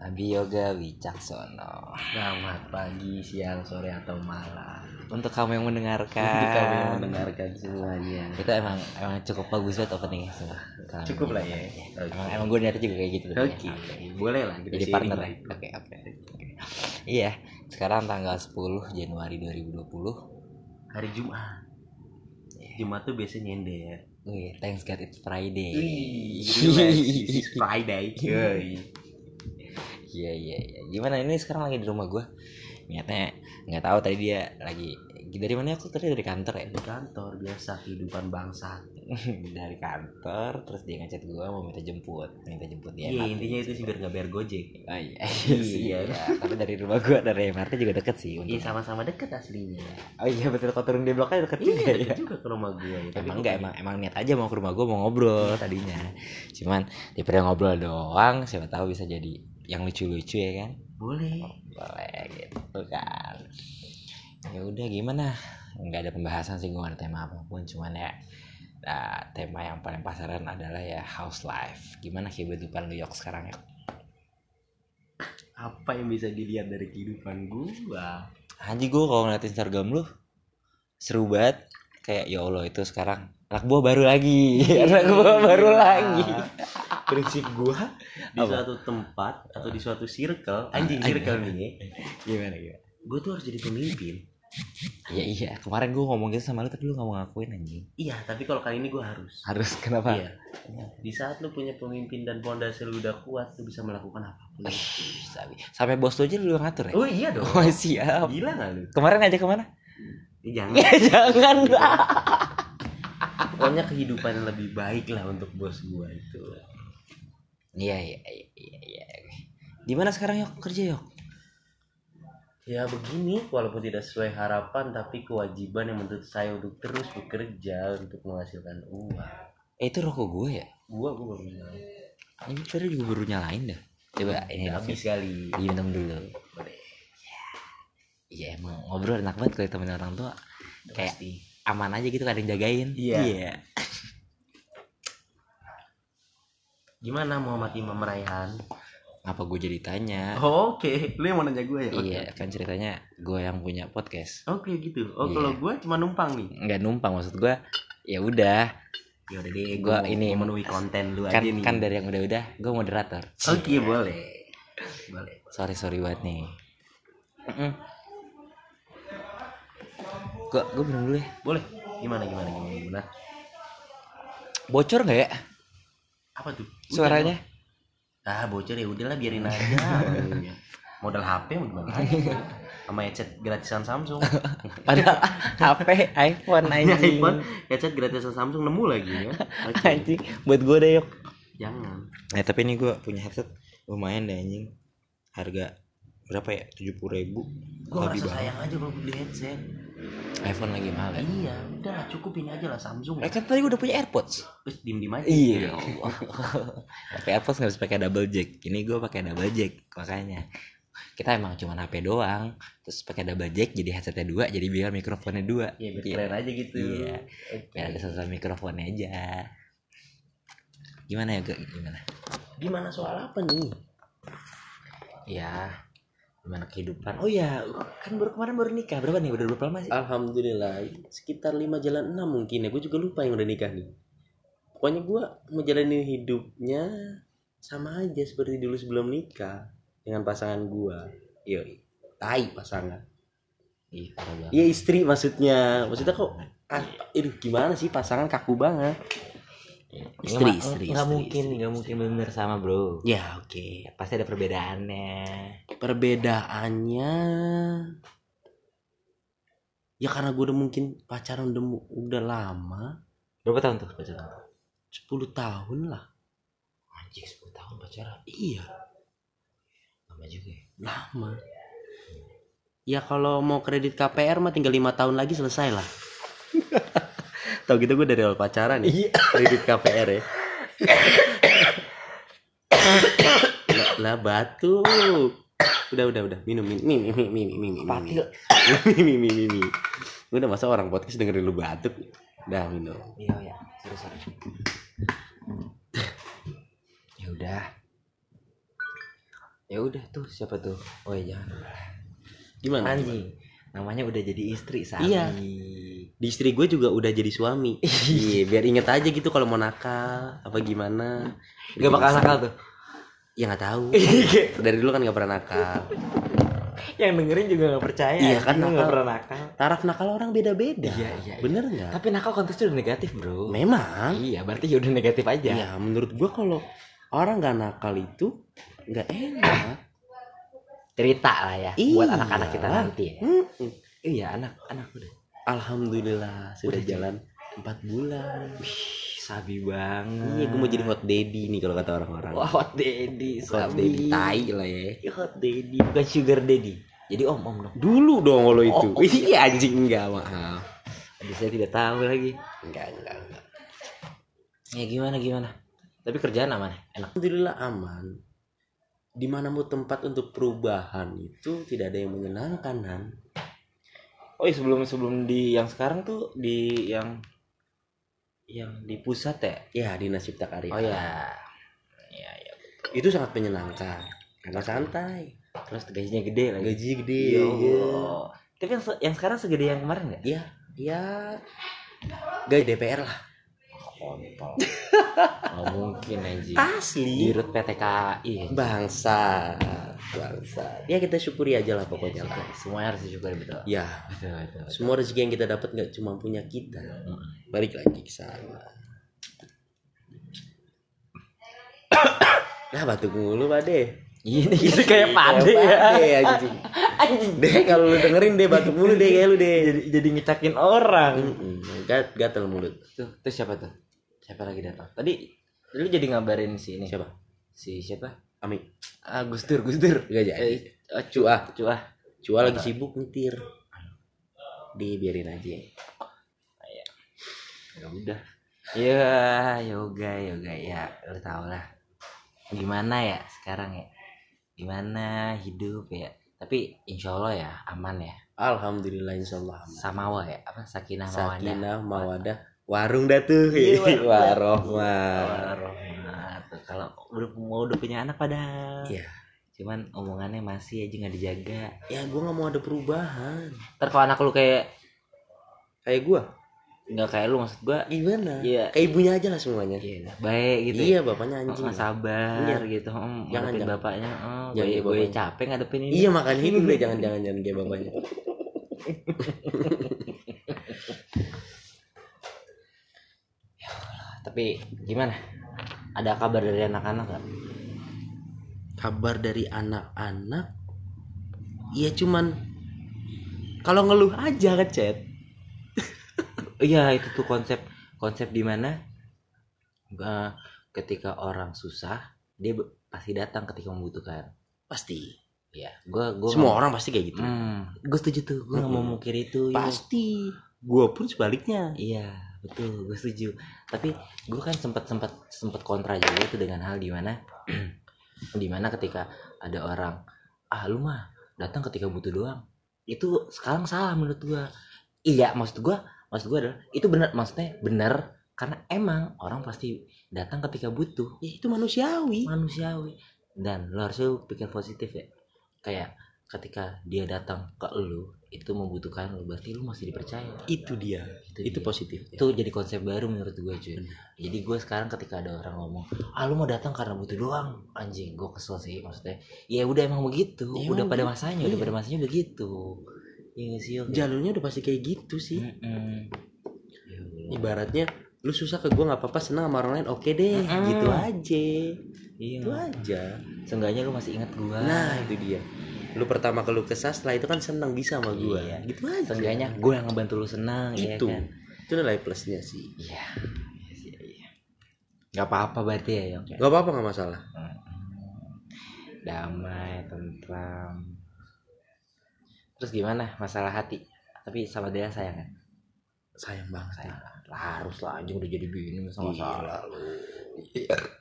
Abi Yoga Wicaksono. Selamat pagi, siang, sore atau malam. Untuk kamu yang mendengarkan. Untuk kamu yang mendengarkan semuanya. Itu emang emang cukup bagus banget openingnya semua. Kalau Cukup lah ya. Oke. Emang, emang gue niatnya juga kayak gitu. Oke, boleh lah kita Jadi partner ya. Oke oke. oke. Iya. Sekarang tanggal 10 Januari 2020. Hari Jumat. Jumat tuh biasanya nyender. Wih, thanks God it's Friday. Is Friday. Iya iya iya. Gimana ini sekarang lagi di rumah gue? Niatnya nggak tahu tadi dia lagi dari mana aku tadi dari kantor ya? Di kantor biasa kehidupan bangsa. dari kantor terus dia ngechat gue mau minta jemput minta jemput dia Iya, intinya itu sih biar nggak bayar Gojek. oh, iya, iya Iya. iya. tapi dari rumah gue dari MRT juga deket sih Iya, sama-sama deket aslinya. oh iya betul kau turun di bloknya deket Iya, juga ya deket juga ke rumah gue. ya. Tapi emang enggak emang emang niat aja mau ke rumah gue mau ngobrol tadinya cuman daripada ngobrol doang siapa tahu bisa jadi yang lucu-lucu ya kan Boleh. boleh gitu kan ya udah gimana nggak ada pembahasan sih gue ada tema apa pun cuman ya nah, tema yang paling pasaran adalah ya house life gimana kehidupan lu yok sekarang ya Apa yang bisa dilihat dari kehidupan gua? anjing gue kalau ngeliat Instagram lu seru banget kayak ya Allah itu sekarang anak buah baru lagi anak buah baru Iya. lagi Prinsip gua di Apa? suatu tempat atau di suatu circle, anjing circle nih, ya, gimana gimana gua tuh harus jadi pemimpin. Iya iya kemarin gue ngomong gitu sama lu tapi lu gak mau ngakuin anjing Iya, tapi kalau kali ini gua harus. harus kenapa Iya. Di saat lu punya pemimpin dan pondasi lu udah kuat, lu bisa melakukan apa pun. Ih, sabi. sampai bos lu aja lu ngatur ya Oh iya dong. oh siap Gila gak lu? kemarin aja ke mana Eh, jangan. jangan Pokoknya kehidupan yang lebih baik lah untuk bos gua itu. iya iya iya iya iya di mana sekarang yok kerja yok Ya begini, walaupun tidak sesuai harapan, tapi kewajiban yang menurut saya untuk terus bekerja untuk menghasilkan uang. eh, itu rokok gue ya Gua gua baru bilang. ini tadi juga baru nyalain dah coba ini Ya, habis kali. diminum dulu Boleh. iya emang ngobrol enak banget kalau temen orang tua kayak Pasti. aman aja gitu kadang jagain Iya. Gimana Muhammad Imam Raihan? Apa gue jadi tanya Oh, Oke, lu yang mau nanya gue ya? Iya kan ceritanya gue yang punya podcast Oke gitu. Oh Iya. kalau gue cuma numpang nih. nggak numpang maksud gue ya udah Ya udah deh, gua ini- memenuhi konten lu kan aja nih. kan dari yang udah-udah gue moderator Oke boleh. Boleh. sorry sorry banget nih gue gue minum dulu ya Boleh. Gimana gimana gimana gimana? bocor nggak ya Apa tuh? Udah, suaranya Ah bocor ya udahlah biarin aja. Modal HP mau gimana? Sama headset gratisan Samsung. padahal HP iPhone anjing iPhone headset gratisan Samsung nemu lagi ya. Oke. anjing buat gue deh yuk Jangan. eh tapi ini gue punya headset lumayan deh anjing harga berapa ya tujuh puluh ribu Gue Lebih ngerasa banget. sayang aja kalau beli headset. iPhone lagi mahal ya Iya, udahlah cukup ini aja lah Samsung. eh kan tadi gue udah punya AirPods Terus diem diem aja. Iya. Tapi AirPods nggak bisa pakai double jack. Ini gue pakai double jack makanya. Kita emang cuma HP doang, terus pakai double jack jadi headsetnya dua, jadi biar mikrofonnya dua. Iya, biar keren aja gitu. Iya. Biar ada satu mikrofonnya aja. Gimana ya, Gak? Gimana? Gimana soal apa nih? Ya, gimana kehidupan? Oh ya, kan baru kemarin baru nikah. Berapa nih? Udah berapa lama sih? Alhamdulillah, sekitar 5 jalan 6 mungkin ya. Gue juga lupa yang udah nikah nih. Pokoknya gue menjalani hidupnya sama aja seperti dulu sebelum nikah dengan pasangan gue. Yoi, tai pasangan. Iya istri maksudnya. Maksudnya kok ah, aduh gimana sih pasangan kaku banget. Istri, Nggak- istri, nggak mungkin, nggak mungkin bener sama bro. Ya oke. Pasti ada perbedaannya. Perbedaannya ya karena gue udah mungkin pacaran udah udah lama Berapa tahun tuh pacaran? 10 tahun lah. Anjing 10 tahun pacaran. Iya, Lama juga ya. lama. Ya kalau mau kredit KPR mah tinggal lima tahun lagi selesai lah. Tahu gitu gue dari awal pacaran ya. Kredit KPR ya. lah, lah batuk. Udah udah udah minum minum minum minum minum minum minum. Patil. Minum minum minum. Udah masa orang podcast dengerin lu batuk. Udah minum. Iya ya, sorry sorry. ya udah. ya udah tuh siapa tuh oh ya jangan gimana anjing namanya udah jadi istri Sabi Iya. Di istri gue juga udah jadi suami. Iya. Biar inget aja gitu kalau mau nakal apa gimana. Gak bakal nakal tuh? Ya nggak tahu. Dari dulu kan nggak pernah nakal. Yang dengerin juga gak percaya. Iya kan, nakal. nggak pernah nakal. Taraf nakal orang beda-beda. Iya, iya, iya. bener nggak? Tapi nakal konteksnya udah negatif bro. Memang. Iya berarti ya udah negatif aja. Ya menurut gue kalau orang nggak nakal itu nggak enak. Cerita lah ya Iya. buat anak-anak kita nanti ya. Mm-mm. iya anak anak udah alhamdulillah sudah Udah jalan empat bulan. Sabi banget. Iya gue mau jadi hot daddy nih kalau kata orang-orang. Wah, hot daddy hot sabi. daddy tai lah ya. Iya, hot daddy bukan sugar daddy. Jadi om om dong. Dulu dong kalau itu. Oh. iya anjing enggak maaf. Aduh, saya tidak tahu lagi. Enggak enggak enggak. Ya gimana gimana? Tapi kerjaan aman ya? enak. Alhamdulillah aman. Di mana mau tempat untuk perubahan itu tidak ada yang menyenangkan kan oh iya sebelum sebelum di yang sekarang tuh di yang yang di pusat ya? Ya dinas cipta karya. Oh ya ya ya itu sangat menyenangkan karena santai. Terus gajinya gede lagi. Gaji gede Ya Allah. tapi yang, se- yang sekarang segede yang kemarin nggak? Ya ya gaji DPR lah. Kontol. Nggak mungkin anjing. Di asli rut PTKI bangsa bangsa ya kita syukuri aja lah pokoknya lah semuanya harus disyukuri betul ya betul betul, betul. semua rezeki yang kita dapat nggak cuma punya kita balik lagi ke sana Nah batuk mulu pak deh Iya nih gitu kayak pade ya. Pade anjing Deh kalau lu dengerin deh batuk mulu deh kayak lu deh Jadi jadi ngicakin orang. Gat- Gatel mulut Tuh, tuh siapa tuh? Siapa lagi datang? Tadi lu jadi ngabarin si ini. Siapa? Si siapa? Ami Ah, Gus Dur, Gus Dur. Gak jadi Eh, ah, Cuah, Cuah. Cua lagi sibuk nyetir Dibiarin aja Ya udah. Ya, yoga, yoga ya, lu tau lah. Gimana ya sekarang ya? Gimana hidup ya? Tapi insya Allah ya aman ya. Alhamdulillah insya Allah aman Samawa ya, apa sakinah mawadah. Sakinah mawadah Warung dah tuh Iya, warung. Warohmah Warahmat. Kalau udah mau udah punya anak pada. Iya Cuman omongannya masih aja nggak dijaga. Ya gue gak mau ada perubahan Ntar kalau anak lu kayak Kayak gue nggak kayak lu maksud gua, Gimana? Iya. Kayak ibunya aja lah semuanya iya baik gitu. Iya bapaknya anjing Oh, sabar Iya. gitu. Hmm, Jangan, jangan. bapaknya. Oh, Jangan gue gue capek ngadepin ini. Iya makanya itu deh jangan jangan jangan kayak bapaknya. Tapi gimana? Ada kabar dari anak-anak nggak? Kabar dari anak-anak Iya cuman kalau ngeluh aja ke chat. Iya itu tuh konsep konsep di mana eh, ketika orang susah dia pasti datang ketika membutuhkan. Pasti. Iya, gua gua Semua orang pasti kayak gitu. Hmm, gue setuju tuh. Gue nggak mau Mm-mm. mungkir itu. Yo. Pasti. Gua pun sebaliknya. Iya, betul. Gue setuju. Tapi gue kan sempat sempat sempat kontra juga itu dengan hal di mana di mana ketika ada orang ah lu mah datang ketika butuh doang. Itu sekarang salah menurut gue. Iya, maksud gue maksud gue adalah itu benar maksudnya benar karena emang orang pasti datang ketika butuh Ya itu manusiawi. manusiawi dan lo harusnya pikir positif ya kayak ketika dia datang ke lu itu membutuhkan lu berarti lu masih dipercaya Itu dia. Itu Itu dia. positif. itu jadi konsep baru menurut gue cuy jadi gue sekarang ketika ada orang ngomong ah lu mau datang karena butuh doang anjing gue kesel sih maksudnya ya udah emang begitu Ya, udah emang pada gitu. masanya udah pada masanya begitu Iya nggak sih Yok? Jalurnya udah pasti kayak gitu sih. Ya Allah. Ibaratnya lu susah ke gua nggak apa-apa senang sama orang lain oke deh Mm-mm. gitu aja iya itu aja seenggaknya lu masih ingat gue nah itu dia lu pertama kalau kesah setelah itu kan senang bisa sama gua Iya. gitu aja seenggaknya gue yang ngebantu lu senang ya itu kan itu nilai plusnya sih Iya. Iya iya. Gak apa-apa berarti ya, Yok. ya? nggak apa-apa nggak masalah Mm-mm. Damai, tentram. Terus gimana masalah hati? Tapi sama dia sayang kan? sayang banget Sayang. Lah, harus lah anjing udah jadi bini masa nggak salah. Gila lu.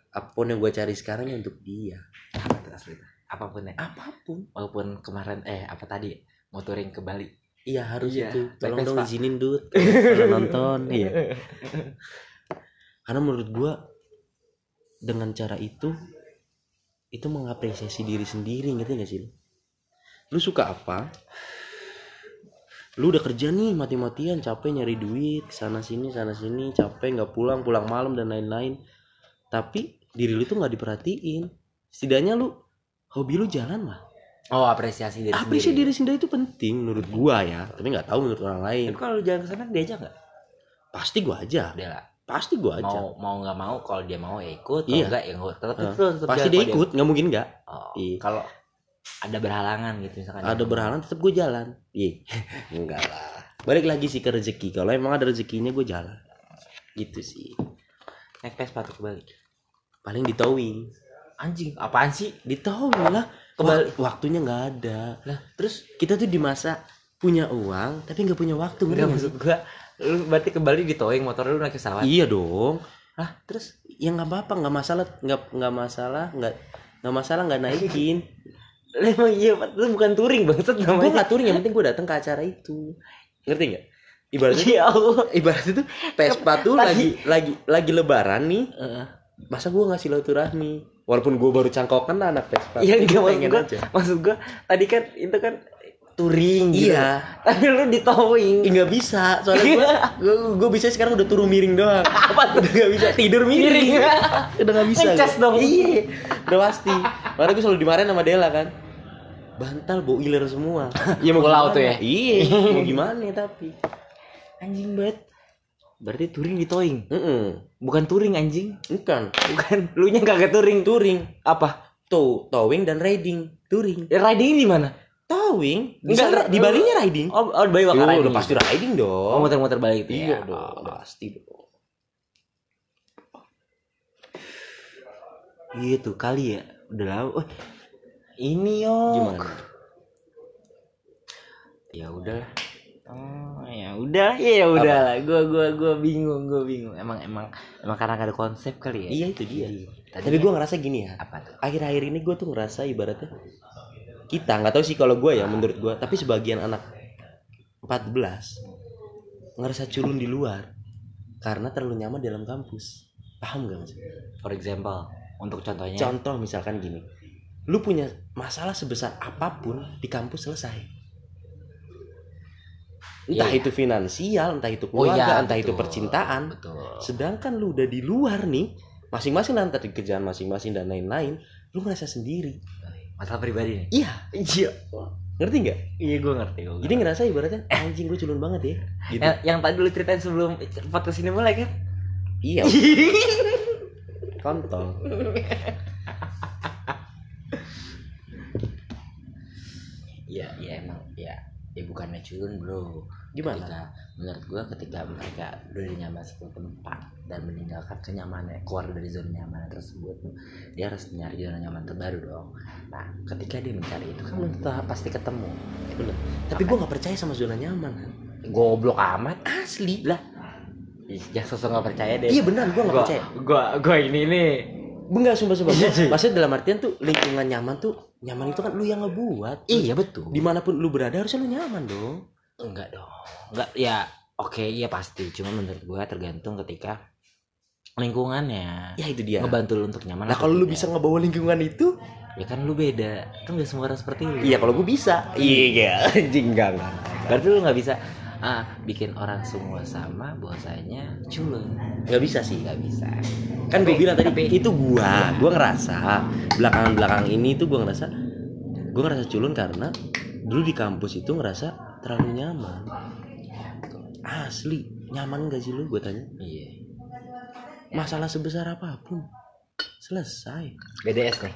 apa pun yang gue cari sekarang ya untuk dia Apa tuh asli tuh? Apa pun ya. apa pun Walaupun kemarin eh apa tadi? Mau touring ke Bali. iya harus Iya, itu tolong dong izinin dud kalau nonton iya karena menurut gue dengan cara itu itu mengapresiasi diri sendiri ngerti gak sih lu? lu suka apa lu udah kerja nih mati-matian capek nyari duit sana sini sana sini capek nggak pulang pulang malam dan lain-lain tapi diri lu tuh nggak diperhatiin setidaknya lu hobi lu jalan lah. Oh apresiasi diri apresiasi sendiri. diri sendiri itu penting menurut gua ya. Tapi nggak tahu menurut orang lain. Tapi kalau lu jalan ke sana diajak nggak? Pasti gua aja lah. Pasti gua aja mau mau nggak mau kalau dia mau ya ikut kalau Iya. enggak ya enggak tetap itu tetap pasti dia ikut nggak mungkin nggak. Oh, Iya. kalau ada berhalangan gitu misalkan ada berhalangan tetap gue jalan. Iya. Enggak lah. Balik lagi sih ke rezeki. Kalau emang ada rezekinya gue jalan. Gitu sih. Naik Vespa tuh kembali paling di towing anjing apaan sih? Di towing lah. Kebalik. Wak- waktunya nggak ada. Lah. Terus kita tuh di masa punya uang tapi nggak punya waktu nggak maksud gua lu berarti kembali di towing motor lu naik pesawat. Iya dong. Lah terus ya nggak apa-apa nggak masalah nggak nggak masalah nggak nggak masalah nggak naikin. Emang iya itu bukan touring bangsat gue namanya. nggak touring yang penting gue datang ke acara itu. Ngerti nggak? Ibaratnya ya Allah. ibaratnya tuh Vespa tuh lagi lagi lagi lebaran nih. Heeh. masa gue ngasih silaturahmi walaupun gue baru cangkokan lah anak Vespa Iya enggak gua maksud aja. maksud gua tadi kan itu kan touring gitu. iya Tapi lu di towing. Nggak bisa soalnya gue gue bisa sekarang udah turun miring doang Apa tuh? udah nggak bisa tidur miring, Miring. udah nggak bisa Ngecas dong. iya udah pasti makanya gue selalu dimarahin sama Dela kan bantal bau iler semua ya mau gimana? tuh ya? iya mau gimana tapi Anjing banget. Berarti touring di towing. Heeh. Bukan touring anjing. bukan Bukan. Lu nya kagak touring. touring Apa? tow towing dan riding touring Ya, riding di mana? towing Enggak, di Balinya riding Oh, oh bayi Yo, bakal riding. udah pasti riding dong Oh, muter-muter balik itu. iya ya. dong Oh. pasti dong Gitu kali ya. Udah lama. Oh, ini yo. gimana Ya udah. Oh, ya udah. Ya ya udah lah. Gua gua gua bingung, gua bingung. Emang emang emang karena gak ada konsep kali ya. iya itu dia Tadi tapi kan- gue ngerasa gini ya apa tuh? akhir-akhir ini gue tuh ngerasa ibaratnya kita nggak tahu sih kalau gue ya menurut gue tapi sebagian anak 14 ngerasa culun di luar karena terlalu nyaman dalam kampus paham gak mas For example, untuk contohnya. contoh misalkan gini lu punya masalah sebesar apa pun di kampus selesai entah Iya, iya. itu finansial entah itu Oh, keluarga iya, entah itu betul. percintaan Betul. sedangkan lu udah di luar nih masing-masing nanti kerjaan masing-masing dan lain-lain lu ngerasa sendiri Masalah pribadi nih. iya Iya. ngerti nggak Iya, gue ngerti. Gua jadi ngerasa ibaratnya anjing gue culun banget ya gitu yang, yang tadi lu ceritain sebelum podcast ini mulai kan? iya kontol Iya, iya emang ya ya bukannya culun bro Gimana? ketika, menurut gua ketika mereka udah nyaman satu tempat dan meninggalkan kenyamanannya keluar dari zona nyaman tersebut dia harus mencari zona nyaman terbaru dong. Nah ketika dia mencari itu kan belum tentu pasti ketemu. Bener. Tapi gue nggak percaya sama zona nyaman Han. goblok amat. Asli. Lah jangan sosok nggak percaya deh. Iya benar gue nggak gua, percaya. gua gua ini nih. Enggak sumpah sumpah. Iya, iya. maksudnya dalam artian tuh lingkungan nyaman tuh nyaman itu kan lu yang ngebuat. Iya betul. Di mana pun lu berada harusnya lu nyaman dong enggak dong. Enggak ya oke iya pasti. Cuma menurut gua tergantung ketika lingkungannya ya itu dia. ngebantu lu untuk nyaman nah kalau lu bisa ngebawa lingkungan itu? Ya kan lu beda. Kan gak semua orang seperti lu. Iya kalau gue bisa. Iya anjing enggak berarti lu nggak bisa ah bikin orang semua sama bahwasanya culun. Nggak bisa sih. Nggak bisa. Kan gue bilang tadi itu gua. Gua ngerasa belakangan belakangan ini tuh gua ngerasa gua ngerasa culun karena dulu di kampus itu ngerasa terlalu nyaman. Asli nyaman gak sih lu gue tanya? Iya. Masalah sebesar apa pun selesai. BDS nih.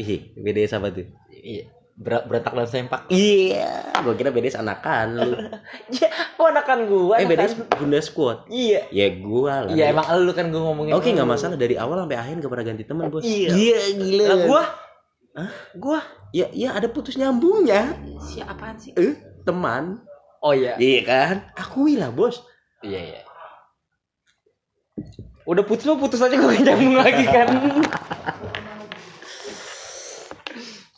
Ih BDS apa tuh? Iya Ber berantak dan sempak. Iya gua kira BDS anakan lu. Ya kok anakan gua eh anakan- BDS bunda squad? Iya. Ya gua lah. Iya emang lu kan gua ngomongin oke nggak lu. masalah. Dari awal sampai akhir gak pernah ganti teman bos. Iya. gila. Lah, gua? Hah? gua? Ya ya ada putus nyambungnya siapaan sih? Eh teman oh iya Iya kan? Akui lah bos. Iya iya. Udah putus mah putus aja gue nyambung lagi kan.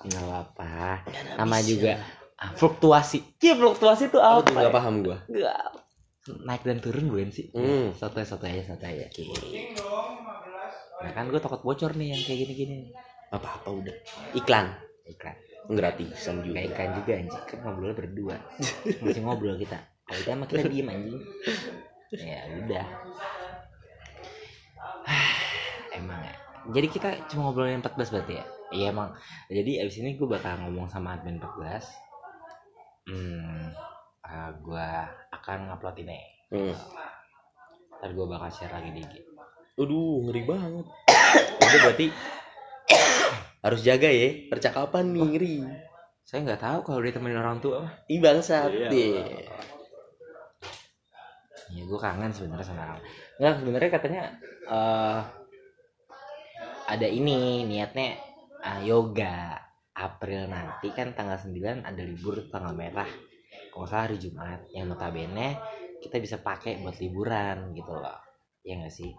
Enggak apa-apa. Nama juga ah, fluktuasi. Iya fluktuasi itu Apa tuh nggak paham gua. Nggak. Naik dan turun bukan sih? Hmm. Satu satu aja satu aja. Nah kan gue takut bocor nih yang kayak gini-gini. apa apa udah iklan iklan gratisan juga. Iklan juga anjing. Kan ngobrol berdua. Masih ngobrol kita. Kalau kita mah kita diem anjing. Ya udah. Emang ya. Jadi kita cuma ngobrolin 14 berarti ya? Iya emang. Jadi abis ini gue bakal ngomong sama admin 14 hmm uh, gue akan ngupload ini hmm. ntar gue bakal share lagi di IG Aduh, ngeri banget. Itu berarti harus jaga ya percakapan nih ngeri. saya nggak tahu kalau ditemenin orang tua mah Ih bangsat Iya. deh. ya gue kangen sebenarnya sama orang nggak sebenarnya katanya eh ada ini niatnya ah, yoga. April nanti kan tanggal 9 ada libur tanggal merah. Kalau salah hari Jumat. Yang notabene kita bisa pakai buat liburan gitu loh. Ya nggak sih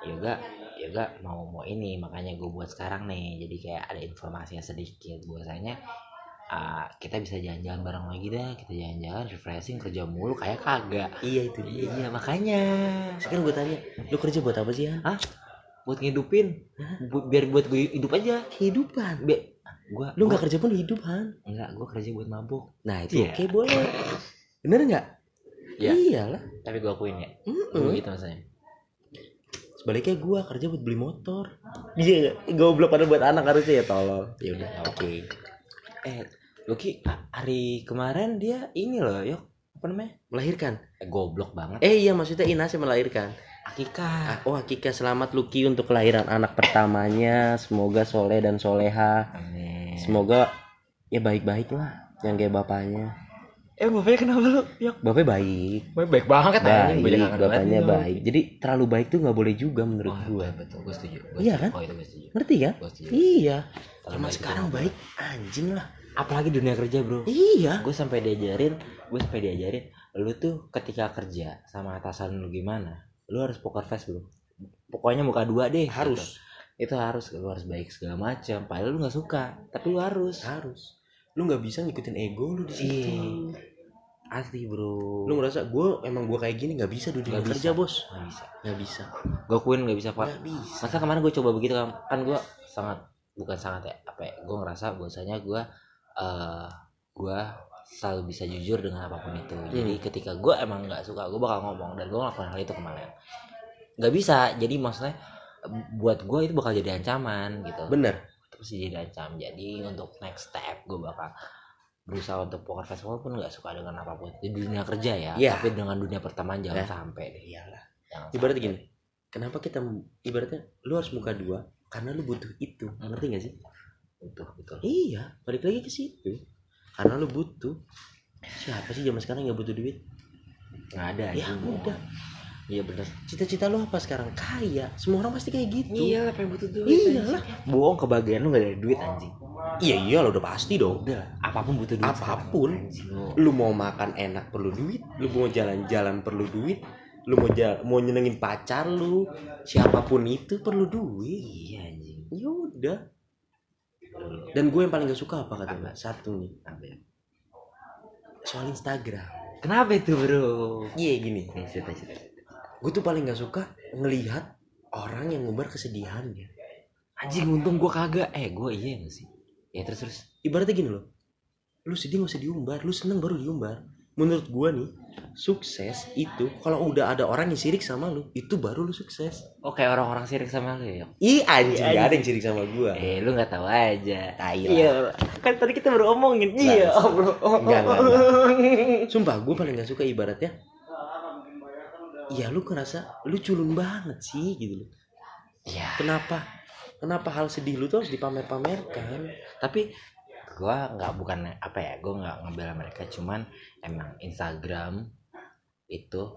yoga yoga mau mau ini makanya gue buat sekarang nih jadi kayak ada informasinya sedikit biasanya ah, kita bisa jalan-jalan bareng lagi dah kita jalan-jalan refreshing kerja mulu kayak kagak Iya itu dia. Iya makanya Sekarang gue tanya, lu kerja buat apa sih ya? buat ngidupin Bu- biar buat gue hidup aja Kehidupan. biar gua Lu nggak kerja pun hidup han. enggak gue kerja buat mabuk Nah itu Iya. oke boleh. Bener nggak? Iya. Iyalah. tapi gue akuin ya Mm-mm. gue gitu maksudnya Sebaliknya gue kerja buat beli motor. Iya, goblok pada buat anak harusnya ya tolol. Ya udah, oke. eh Lucky ha- hari kemarin dia ini loh yuk apa namanya Melahirkan. eh, goblok banget Eh iya maksudnya Inasnya melahirkan. akikah Ah, Oh Hakika selamat Lucky untuk kelahiran anak pertamanya. Semoga soleh dan soleha. Amin. Semoga ya baik-baik lah. Yang kayak bapaknya. Eh bapaknya kenapa lu yuk Bapaknya baik. baik banget Baik, kangen bapaknya baik. Jadi terlalu baik tuh nggak boleh juga menurut Oh, gua. betul gue setuju Gua Iya kan? oh itu setuju Ngerti kan? gue setuju Iya. Baik sekarang baik anjing lah. apalagi dunia kerja bro Iya. gue sampai diajarin gue sampai diajarin lu tuh ketika kerja sama atasan lu gimana lu harus poker face bro pokoknya muka dua deh Harus. gitu. itu harus lu harus baik segala macam padahal lu nggak suka tapi lu harus Harus. Lu nggak bisa ngikutin ego lu di situ. Iya. Asli bro. Lu ngerasa gue emang gue kayak gini nggak bisa dunia Nggak kerja bisa. bos. nggak bisa. Nggak bisa. gue akuin nggak bisa pak. Bisa. masa kemarin gue coba begitu kan kan gue sangat bukan sangat ya apa ya gue ngerasa bahwasanya gue eh gue selalu bisa jujur dengan apa pun itu. Jadi ketika gue emang nggak suka gue bakal ngomong. Dan gue ngelakuin hal itu kemarin. Nggak bisa. Jadi maksudnya buat gue itu bakal jadi ancaman gitu. Bener. terus jadi ancam jadi untuk next step gue bakal berusaha untuk poker face walaupun nggak suka dengan apa pun di dunia kerja ya Iya. tapi dengan dunia pertemanan jangan Ya. sampai deh Iyalah. jangan Ibaratnya sampai. gini. Kenapa kita ibaratnya lu harus muka dua karena lu butuh itu. Ngerti gak sih? betul betul Iya, balik lagi ke situ. Karena lu butuh. Siapa sih zaman sekarang nggak butuh duit? nggak ada Ya udah. iya bener Cita-cita lu apa sekarang? Kaya. Semua orang pasti kayak gitu. Iya lah pengen butuh duit Iya lah. Bohong kebahagiaan lu gak ada duit anjing Iya iya lo udah pasti dong. Udah apa pun butuh duit Apa pun. sekarang, lu. Mau makan enak perlu duit, lu mau jalan-jalan perlu duit, lu mau jal- mau nyenengin pacar lu, siapa pun itu perlu duit. Iya anjing Ya udah. Dan gue yang paling gak suka apa kata Apa? Mbak? Satu nih, Apa ya? soal Instagram. Kenapa itu bro? Iya gini, Nih, cerita, cerita. gue tuh paling gak suka ngelihat orang yang ngumbar kesedihannya. Anjing untung gue kagak Eh gue iya gak sih Ya terus terus Ibaratnya gini loh, lu sedih gak usah diumbar, lu seneng baru diumbar. Menurut gue nih, sukses itu kalau udah ada orang yang sirik sama lu, itu baru lu sukses. Oh kayak orang-orang sirik sama lu ya Ih anjing, Iya, gak ada yang sirik sama gue. Eh lu gak tahu aja Tai. Iya Kan tadi kita baru omongin Iya Bagus. bro Enggak, enggak, enggak. Sumpah gue paling gak suka ibaratnya Ya lu ngerasa lu culun banget sih gitu loh Iya Kenapa? Kenapa hal sedih lu tuh harus dipamer-pamerkan? tapi gua nggak bukan apa ya gua nggak ngebela mereka cuman emang Instagram itu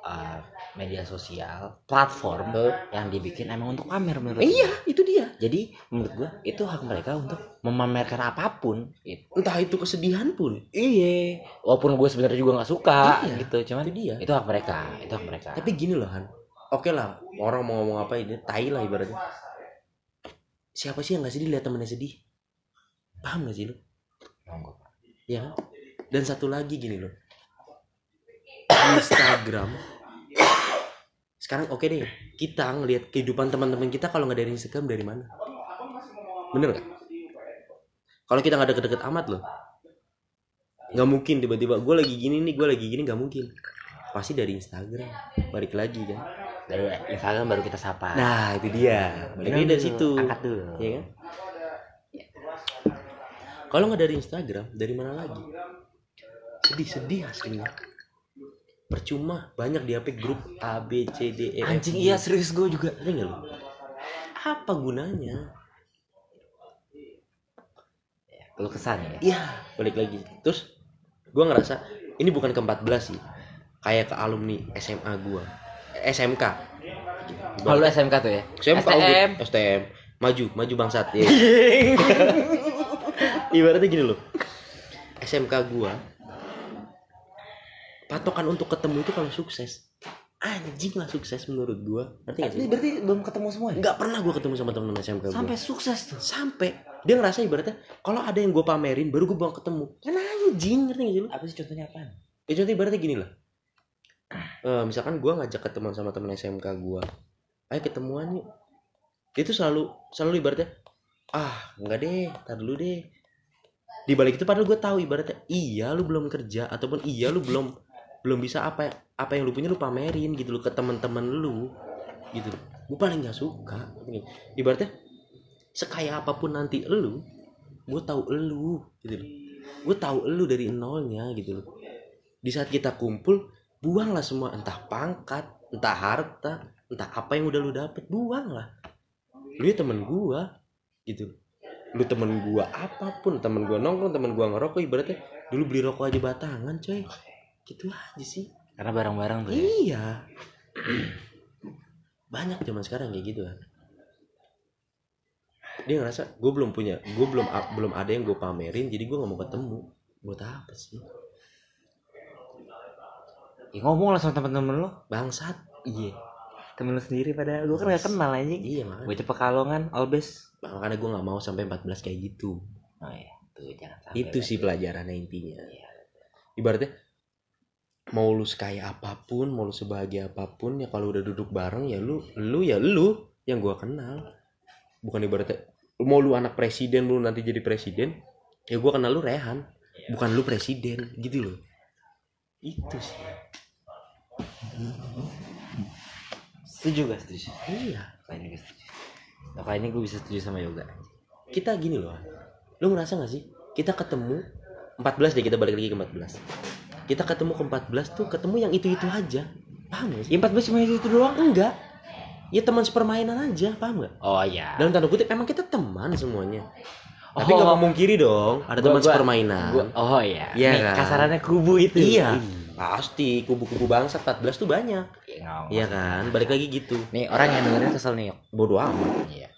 uh, media sosial platform yang dibikin emang untuk pamer menurut Eh, iya, itu dia. jadi menurut gua itu hak mereka untuk memamerkan apa pun gitu. Entah itu kesedihan pun. iya walaupun gue sebenarnya juga nggak suka Iya, gitu cuman Itu dia. itu hak mereka itu hak mereka Tapi gini loh Han. Oke lah, orang mau ngomong apa ini, tai lah ibaratnya. Siapa sih yang gak sedih lihat temennya sedih? Paham gak sih lu? Monggo. Ya kan? Dan satu lagi gini loh. Instagram. Sekarang oke deh, kita ngelihat kehidupan teman-teman kita kalau nggak dari Instagram dari mana? bener gak kalau kita nggak deket-deket amat loh nggak mungkin tiba-tiba gue lagi gini nih gue lagi gini nggak mungkin pasti dari Instagram balik lagi kan dari Instagram baru kita sapa nah itu dia balik dari situ angkat dulu ya kan kalau nggak dari Instagram dari mana lagi sedih sedih aslinya percuma banyak di HP grup A B C D E F anjing iya serius gue juga nggak lu? Apa gunanya? lu kesan ya Iya, balik lagi. Terus gua ngerasa ini bukan ke-14 sih. Kayak ke alumni SMA gua. Eh, SMK. lu SMK tuh ya SMK STM STM. Maju, maju bangsat ya. Ibaratnya gini loh. SMK gua patokan untuk ketemu itu kalau sukses. Anjing lah sukses menurut gua. Ngerti gak sih? Berarti belum ketemu semua ya? Nggak pernah gua ketemu sama temen SMK gua. Sampai sukses tuh. sampai dia ngerasa ibaratnya kalau ada yang gue pamerin baru gue bawa ketemu kan anjing ngerti gak sih lu Apa sih contohnya apaan? ya contoh ibaratnya gini lah Eh, misalkan gue ngajak ketemuan sama temen SMK gue ayo ketemuan yuk dia tuh selalu selalu ibaratnya ah enggak deh tar dulu deh di balik itu padahal gue tahu ibaratnya iya lu belum kerja ataupun iya lu belum belum bisa apa apa yang lu punya lu pamerin gitu lu ke teman-teman lu gitu gue paling nggak suka ibaratnya sekaya apa pun nanti lu gue tahu elu gitu loh. Gue tahu elu dari nolnya gitu loh. Di saat kita kumpul buanglah semua entah pangkat entah harta entah apa yang udah lu dapet buanglah. Lu ya temen gua gitu lu temen gua apa pun temen gua nongkrong temen gua ngerokok ibaratnya dulu beli rokok aja batangan coy. Gitu aja sih. Karena bareng-bareng tuh ya. iya. Banyak zaman sekarang kayak gitu kan dia ngerasa gue belum punya gue belum belum ada yang gue pamerin jadi gue nggak mau ketemu. Buat apa sih? Ya, ngomong lah sama temen-temen lu. bangsat. Iya. Temen lu sendiri pada gue kan gak kenal anjing. iya makanya Gue pekalongan, Albes. makanya gue nggak mau sampai 14 kayak gitu. Oh iya, tuh jangan sampai. itu sih pelajarannya intinya. Iya. ibaratnya mau lu sekaya apa pun mau lu sebahagia apa pun ya kalau udah duduk bareng ya lu lu ya lu yang gua kenal. Bukan ibaratnya mau lu anak presiden lu nanti jadi presiden ya gua kenal lu Rehan. Bukan lu presiden gitu loh. Itu sih Setuju gak setuju? iya Kali ini gue setuju. Nah, ini gue bisa setuju sama yoga. kita gini loh lu ngerasa gak sih kita ketemu 14 deh kita balik lagi ke 14 kita ketemu ke 14 tuh ketemu yang itu-itu aja paham gak sih Ya 14 cuma itu, itu doang. enggak ya teman sepermainan aja paham gak Oh iya. dalam tanda kutip emang kita teman semuanya tapi Oh. nggak memungkiri dong ada teman sepermainan Gua, oh iya. Iya Nih, kan? kasarannya kubu itu. iya pasti kubu-kubu bangsa 14 tuh banyak Iya, nggak- iya kan balik lagi gitu Nih orang yang dengerin kesel nih. Bodoh amat Iya.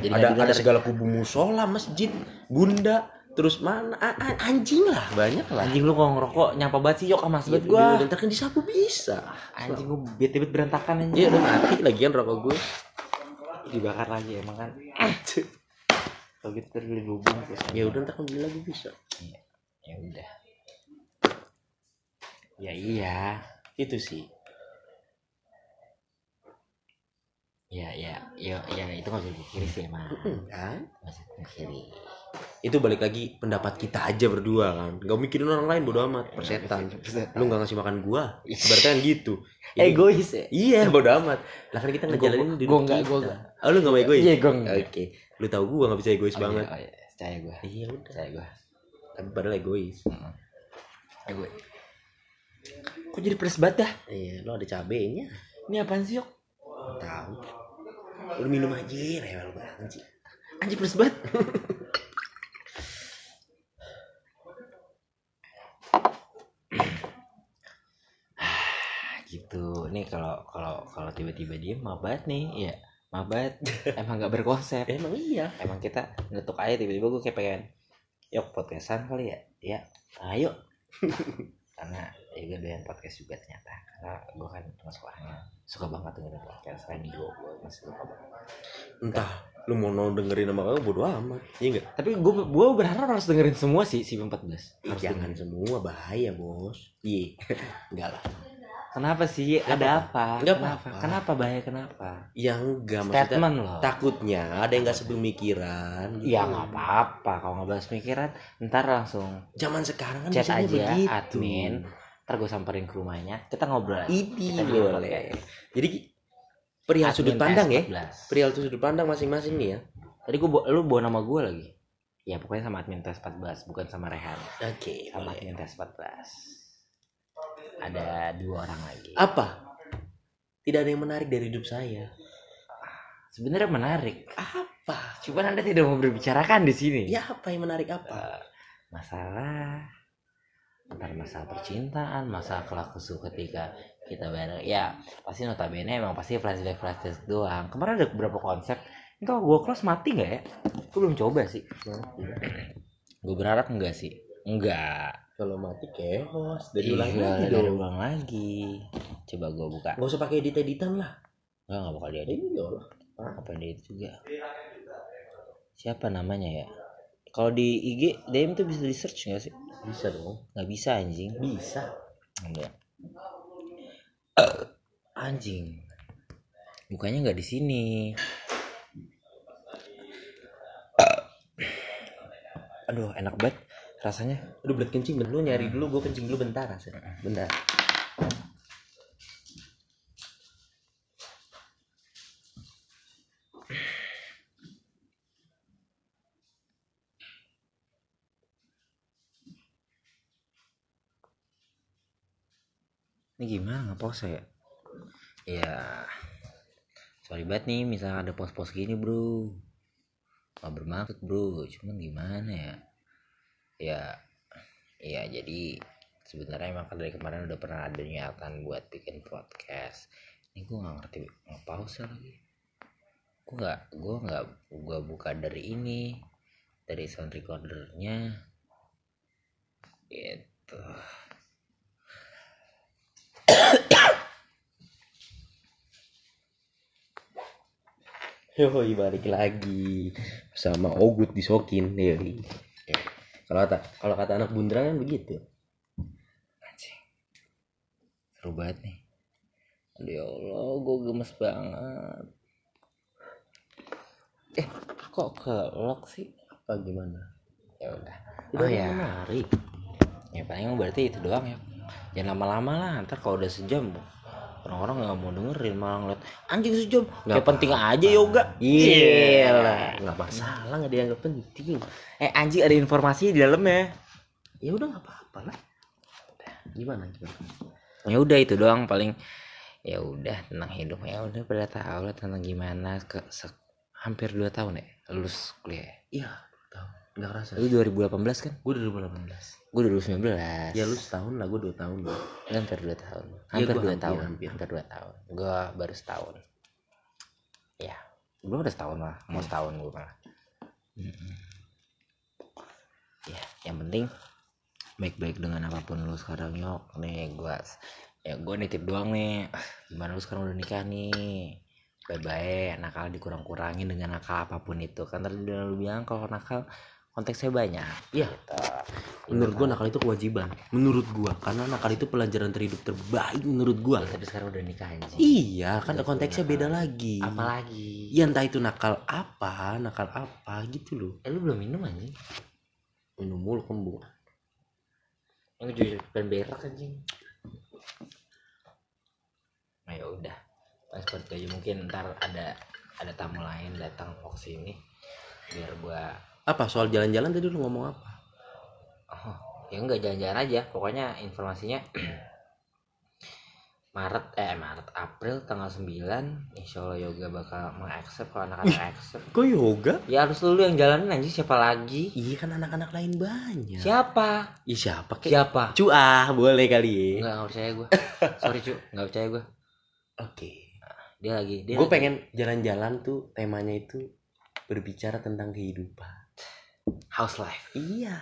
Jadi ada ada segala kubu musola masjid bunda terus mana a- a- anjing lah banyak lah Anjing lu kalau ngerokok nyampa banget sih yok sama sebet Iya, gua. dan ntar kan disapu bisa Anjing gua bete-bete berantakan anjing. iya udah mati lagi kan rokok gue Dibakar lagi emang kan. Kalau gitu terus beli lubung terus. ya udah ntar kan beli lagi bisa Ya udah. Ya iya. itu sih Ya ya ya ya itu nggak bisa dipungkiri sih emang. Hmm, kan Nggak dipungkiri. itu balik lagi pendapat kita aja berdua kan gak mikirin orang lain bodo amat persetan lu gak ngasih makan gua berarti kan gitu Ini- Egois ya. iya bodo amat lah kan kita ngejalanin diri gua nggak- gua nggak. oh, lu gak mau egois Iya, gua nggak. oke lu tahu gua gak bisa egois Oh, banget Iya, oh, iya. Percaya gua. iya udah Percaya gua. tapi padahal egois Heeh. Egois. Kok jadi pedes banget dah? iya lu ada cabenya Ini apaan sih, Yok? tahu lu minum aja rewel banget sih. Anjing pedes banget. gitu. Nih kalau kalau kalau tiba-tiba dia mabat nih. Ya mabat. Emang nggak berkonsep. Emang iya. Emang kita ngetuk aja tiba-tiba gue kayak pengen yuk podcastan kali ya. Ya ayo karena ya gue doyan podcast juga ternyata. Karena gue kan termasuk orang yang suka banget dengerin podcast. Radio gue masih suka banget. Entah lu mau no dengerin sama kamu bodo amat. Iya enggak tapi gue gue berharap harus dengerin semua sih si 14 Ih, harus jangan dengerin. semua bahaya bos. Iya. Enggak lah Kenapa sih? Nggak ada apa-apa. apa? Nggak kenapa? apa-apa. Kenapa bahaya kenapa? ya enggak maksudnya Statement loh. takutnya ada yang nggak sepemikiran gitu. Ya nggak apa-apa kalau nggak bahas pikiran, ntar langsung zaman sekarang kan chat aja begitu admin. Ntar gue samperin ke rumahnya, kita ngobrol. ini boleh jadi perihal sudut Admin pandang ya TS14. perihal sudut pandang masing-masing nih ya Tadi gue lu bawa nama gue lagi. Ya pokoknya sama admin tes 14 bukan sama Rehan. oke Sama boleh. admin tes 14. Ada dua orang lagi. apa? Tidak ada yang menarik dari hidup saya. Sebenarnya menarik. apa? Cuman anda tidak mau berbicarakan di sini. ya apa yang menarik apa? Eh, masalah entar masalah percintaan masalah kelakusu ketika kita bareng. Ya pasti notabene emang pasti flashback flashback doang. Kemarin ada beberapa konsep. Kalau gue close mati nggak ya? Gue belum coba sih. Gue berharap enggak sih. Enggak kalau mati chaos dari Iya, ulang lagi dari dong. ulang lagi. Coba gue buka. Nggak usah pakai edit editan lah. Enggak nggak bakal dia iya apa yang dia juga. Siapa namanya ya? Kalau di IG DM tuh bisa di search nggak sih? Bisa dong. Nggak bisa anjing. Bisa. Enggak. Anjing. Bukannya nggak di sini. Aduh, enak banget rasanya. Aduh belat kencing bentar lu nyari dulu gue kencing dulu bentar Asep. bentar Ini gimana nggak pause ya? Ya, sorry banget nih misalnya ada pos-pos gini bro. Gak bermaksud bro, cuman gimana ya? Ya, ya jadi sebenarnya emang kan dari kemarin udah pernah ada niatan buat bikin podcast. Ini gue nggak ngerti nggak pause lagi. Gue nggak, gue nggak, gue buka dari ini, dari sound recordernya. Gitu. Yoi balik lagi sama Ogut disokin Yoi. Kalau kata kalau kata anak bundaran kan begitu. Anjing. Seru banget nih. Aduh ya Allah, gue gemes banget. Eh, kok ke lock sih? Apa gimana? Ya udah. Oh ya, menarik. ya paling berarti itu doang ya. Jangan lama-lama lah, ntar kalau udah sejam orang-orang nggak mau dengerin malah ngeliat anjing sejam Nggak penting aja yoga. Iya. Lah, nggak masalah nggak dianggap penting. eh anjing ada informasi di dalamnya. Ya udah nggak apa-apa lah. Gimana gimana? ya udah itu doang paling. Ya udah tentang hidup. Ya udah pada tahu lah tentang gimana ke hampir 2 tahun ya lulus kuliah. Iya, Nggak kerasa. lu 2018 kan? Gue 2018. gue 2019 Ya lu setahun lah, gue dua tahun lah. Hampir 2 tahun. Ya, hampir gua 2 hampir, tahun. hampir. hampir 2 tahun. Gue baru setahun. Ya. Belum ada setahun lah. Mau setahun gue malah. Mm-mm. ya yang penting baik-baik dengan apa pun lu sekarang yok nih gue ya gue nitip doang nih. Gimana lu sekarang udah nikah nih? Baik-baik nakal dikurang-kurangin dengan nakal apa pun itu. Kan tadi udah lu bilang kalau nakal konteksnya banyak Iya. gitu. Menurut gue nakal itu kewajiban. Menurut gue, karena nakal itu pelajaran terhidup terbaik menurut gue. Ya, tapi sekarang udah nikah anjing Iya, kan konteksnya nakal. beda lagi. apalagi Ya entah itu nakal apa, nakal apa gitu loh. eh lu belum minum anjing Minum mulu kembung. yang jujur dan berak anjing nah ya udah Nah, seperti itu aja mungkin ntar ada ada tamu lain datang mau sini biar gua Apa soal jalan-jalan tadi lu ngomong apa? oh ya enggak jalan-jalan aja pokoknya informasinya Maret eh Maret April tanggal 9 Insya Allah yoga bakal mengaccept kalau anak-anak accept Kok yoga? ya harus lu yang jalanin anjing siapa lagi Iya kan anak-anak lain banyak. siapa Iya siapa kek? siapa Cuah, boleh kali. Enggak, nggak percaya gue sorry cu nggak percaya gue Oke. dia lagi dia Gue pengen jalan-jalan tuh temanya itu berbicara tentang kehidupan. House life Iya.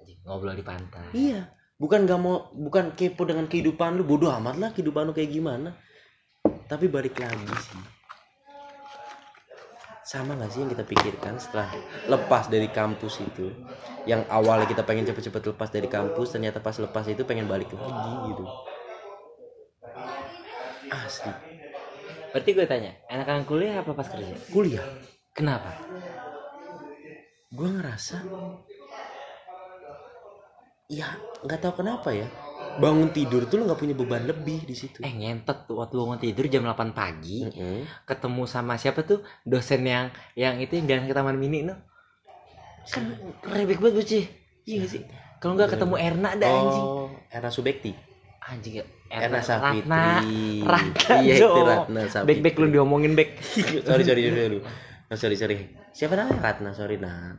Anjing, ngobrol di pantai Iya. Bukan gak mau, bukan kepo dengan kehidupan lu. Bodoh amat lah kehidupan lu kayak gimana. Tapi balik lagi sih. Sama gak sih yang kita pikirkan setelah lepas dari kampus itu. Yang awalnya kita pengen cepet-cepet lepas dari kampus. Ternyata pas lepas itu pengen balik lagi gitu. asli berarti gue tanya enakan kuliah apa pas kerja kuliah kenapa gue ngerasa ya nggak tahu kenapa ya. Bangun tidur tuh lo nggak punya beban lebih di situ. Eh ngentot tuh waktu bangun tidur jam 8 pagi Mm-mm. ketemu sama siapa tuh? Dosen yang yang itu yang jalan ke taman mini no? Kan rebek banget bocah iya gak sih? Kalau nggak ketemu Erna ada anjing. Oh Erna Subekti. Anjing ya. Erna Safitri. Ratna. Ratna iya itu. Ratna Safitri lu diomongin bek sorry sorry sorry sorry. Oh, sorry sorry siapa namanya Ratna sorry nah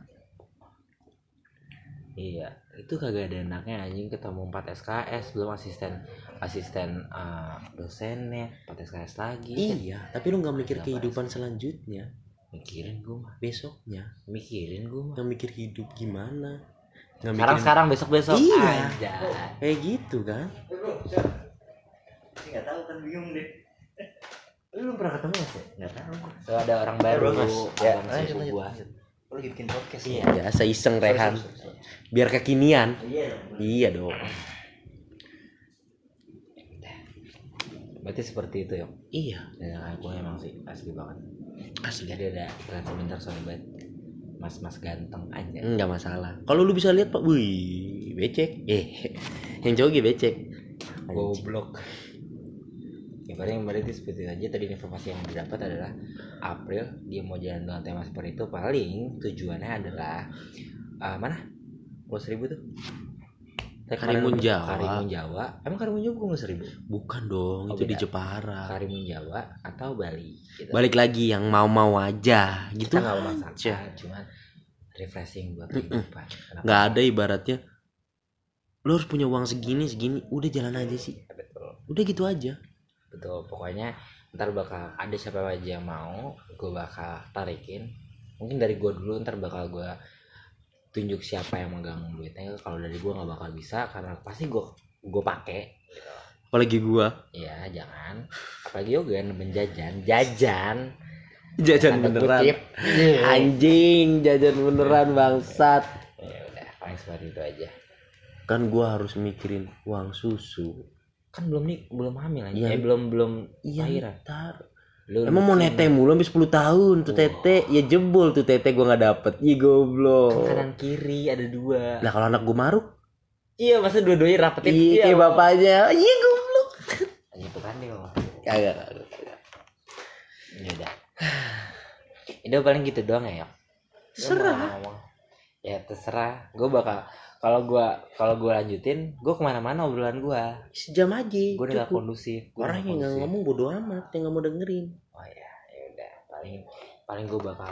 Iya, itu kagak ada enaknya anjing ketemu 4 SKS belum asisten asisten eh, dosennya 4 SKS lagi. iya tapi lu nggak mikir kehidupan selanjutnya Mikirin gue mah, besoknya mikirin gue mah. nggak mikir hidup gimana nggak Sekarang mikirin sekarang besok besok. Iya. Aja. kayak gitu kan nggak tahu kan bingung deh Lu belum pernah ketemu sih? Enggak tahu. So, ada orang baru Mas. ya, lanjut, lanjut, gua. lanjut. Lu lagi bikin podcast Iya. biasa iseng Rehan biar kekinian iya iya dong Berarti seperti itu ya. iya Dan aku emang sih asli banget. asli Jadi ada iklan sebentar soalnya banget. Mas-mas ganteng aja. nggak masalah kalau lu bisa lihat pak wih becek eh yang cowok gitu becek goblok ya paling berarti seperti itu aja tadi informasi yang didapat adalah April dia mau jalan dengan tema seperti itu paling tujuannya adalah eh, mana? Pulau Seribu tuh? Karimun Jawa. Karimun Jawa. Emang Karimun Jawa bukan Seribu? Bukan dong Oh, itu di beda. Jepara. Karimun Jawa atau Bali gitu. balik lagi yang mau-mau aja gitu. Kita nggak aja. cuman refreshing buat kehidupan. Nggak ada ibaratnya. Lu harus punya uang segini segini. Udah jalan aja sih. Betul. Udah gitu aja betul. Pokoknya ntar bakal ada siapa aja yang mau gue bakal tarikin. Mungkin dari gue dulu ntar bakal gue tunjuk siapa yang megang duitnya. Kalau dari gue nggak bakal bisa karena pasti gue gue pakai gitu apalagi gua. Ya jangan. Apalagi yoga menjajan. Jajan. Jajan Tanda beneran. Kutip. anjing jajan beneran bangsat. Ya udah paling seperti itu aja. Kan gua harus mikirin uang susu kan belum nih belum hamil aja Iya. eh, belum belum iya lahiran ntar Lu emang mau nete mulu sampai 10 tahun tuh Wah. tete. Ya jebol tuh tete gua nggak dapet. Iya goblok. Kanan kiri ada dua. Lah kalau anak gua maruk? Iya masa dua-duanya rapetin. Iya. kayak bapaknya. Iya goblok. Gitu kan dia. Kagak ya udah. Itu paling gitu doang ya ngomong? ya terserah. Gue bakal kalau gue kalau gue lanjutin gue ke mana-mana obrolan gue sejam aja gue udah gak kondusif gua orang yang nggak ngomong bodo amat yang nggak mau dengerin. Oh ya ya udah. Paling paling gue bakal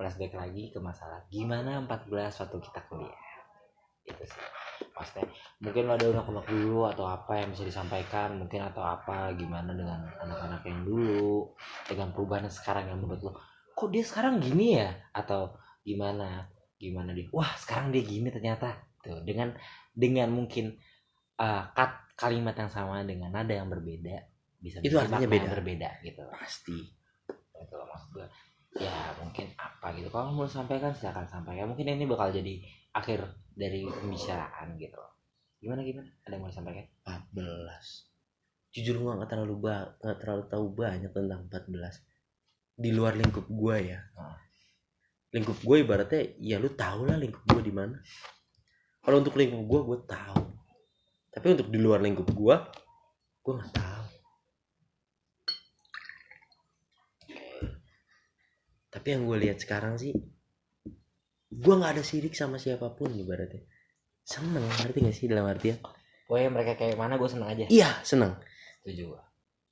flashback lagi ke masalah gimana 14 waktu kita kuliah. Itu sih. Maksudnya mungkin lo ada unek-unek dulu atau apa yang bisa disampaikan mungkin atau apa gimana dengan anak-anak yang dulu dengan perubahan yang sekarang yang menurut lo kok dia sekarang gini ya? Atau gimana gimana dia? Wah sekarang dia gini ternyata. Tuh dengan dengan mungkin uh, kat kalimat yang sama dengan nada yang berbeda bisa Itu artinya yang beda. berbeda gitu. Pasti. Itu maksud gue ya mungkin apa gitu. Kalau mau sampaikan silakan sampaikan. Mungkin ini bakal jadi akhir dari pembicaraan gitu gimana gimana? Ada yang mau disampaikan? 14 jujur gua nggak terlalu ba nggak terlalu tahu banyak tentang 14 di luar lingkup gua ya. Lingkup gue ibaratnya ya lu tau lah lingkup gue di mana. Kalau untuk lingkup gue gue tahu tapi untuk di luar lingkup gue gue nggak tahu tapi yang gue lihat sekarang sih gue nggak ada sirik sama siapa pun ibaratnya. Seneng ngerti gak sih dalam artian? Pokoknya mereka kayak mana gue seneng aja. Iya seneng. Setuju gue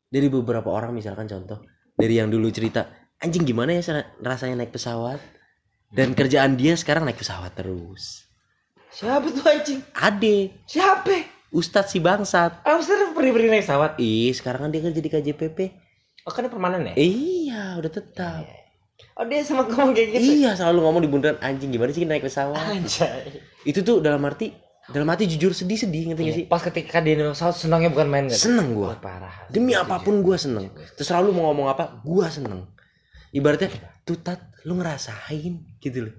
dari beberapa orang misalkan contoh dari yang dulu cerita anjing gimana ya sa- rasanya naik pesawat dan kerjaan dia sekarang naik pesawat terus. Siapa tuh anjing? Ade. Siapa? Ustadz si bangsat. Ah sering peri peri naik pesawat? Ih sekarang kan dia kerja di KJPP oh kan permanen ya? Iya udah tetap. Oh dia sama ngomong kayak gitu? Iya selalu ngomong di bundaran anjing gimana sih naik pesawat? Anjay. Itu tuh dalam arti dalam arti jujur sedih sedih ngerti gak sih? pas ketika dia naik pesawat senangnya bukan main kan seneng gua. Parah. Demi apa pun gua seneng. Terus selalu mau ngomong apa gua seneng. Ibaratnya tutat lu ngerasain? Gitu loh.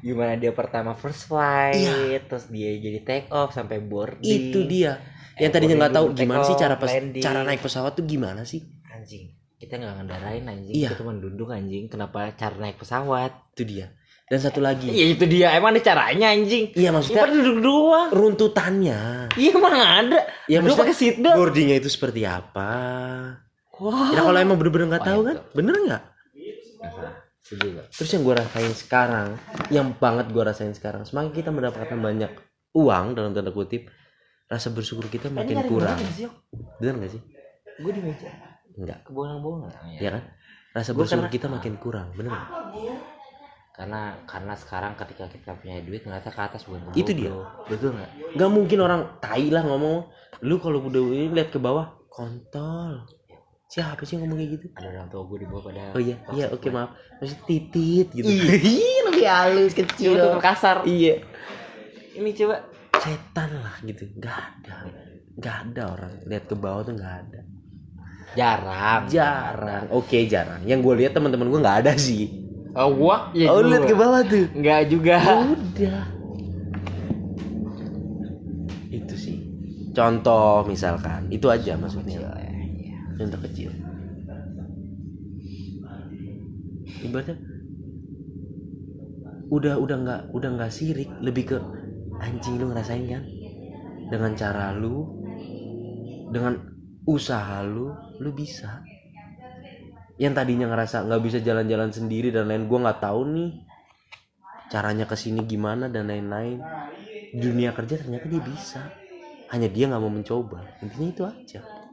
Gimana dia pertama first flight Iya. terus dia jadi take off sampai boarding. Itu dia. Yang Eh, tadinya nggak tahu gimana sih cara pes- landing. cara naik pesawat tuh gimana sih? Anjing kita nggak ngendarain anjing. Iya. kita cuma duduk anjing. Kenapa cara naik pesawat? Itu dia. Dan satu lagi. Iya itu dia. Emang ada caranya anjing? Iya maksudnya duduk doang. runtutannya. Iya emang ada. Ya Duduk maksudnya pakai boardingnya itu seperti apa? Wah. Ya kalau emang bener-bener nggak Oh, tahu itu. kan bener nggak Setuju gak? terus yang gue rasain sekarang yang banget gue rasain sekarang semakin kita mendapatkan banyak uang dalam tanda kutip rasa bersyukur kita makin kurang. bener gak sih? Gue di meja. Enggak kebohongan-bohongan ya. Kan? Rasa Gua bersyukur karena- kita makin kurang bener karena karena sekarang ketika kita punya duit ngeliatnya ke atas bukan ke Itu dia. betul nggak? Nggak mungkin orang tai lah ngomong lu kalau udah ini lihat ke bawah kontol siapa sih ngomong kayak gitu? Ada orang tua gue di bawah pada oh iya iya oke banget. maaf. Maksudnya titit gitu. Ih, lebih halus kecil. Iya. tuh kasar. Iya. Ini coba. Setan lah gitu. Nggak ada. Nggak ada orang. Lihat ke bawah tuh nggak ada. Jarang. Jarang. Oke jarang. Yang gue lihat teman-teman gue nggak ada sih. Oh gua? Ya oh lihat ke bawah tuh. Nggak juga. Udah. Itu sih. Contoh misalkan. Itu aja maksudnya Iya. contoh kecil ibaratnya udah udah nggak udah nggak sirik. Lebih ke anjing lu ngerasain kan? Dengan cara lu dengan usaha lu lu bisa. Yang tadinya ngerasa nggak bisa jalan-jalan sendiri dan lain gua nggak tahu nih caranya ke sini gimana dan lain-lain. Dunia kerja ternyata dia bisa. Hanya dia nggak mau mencoba. Intinya itu aja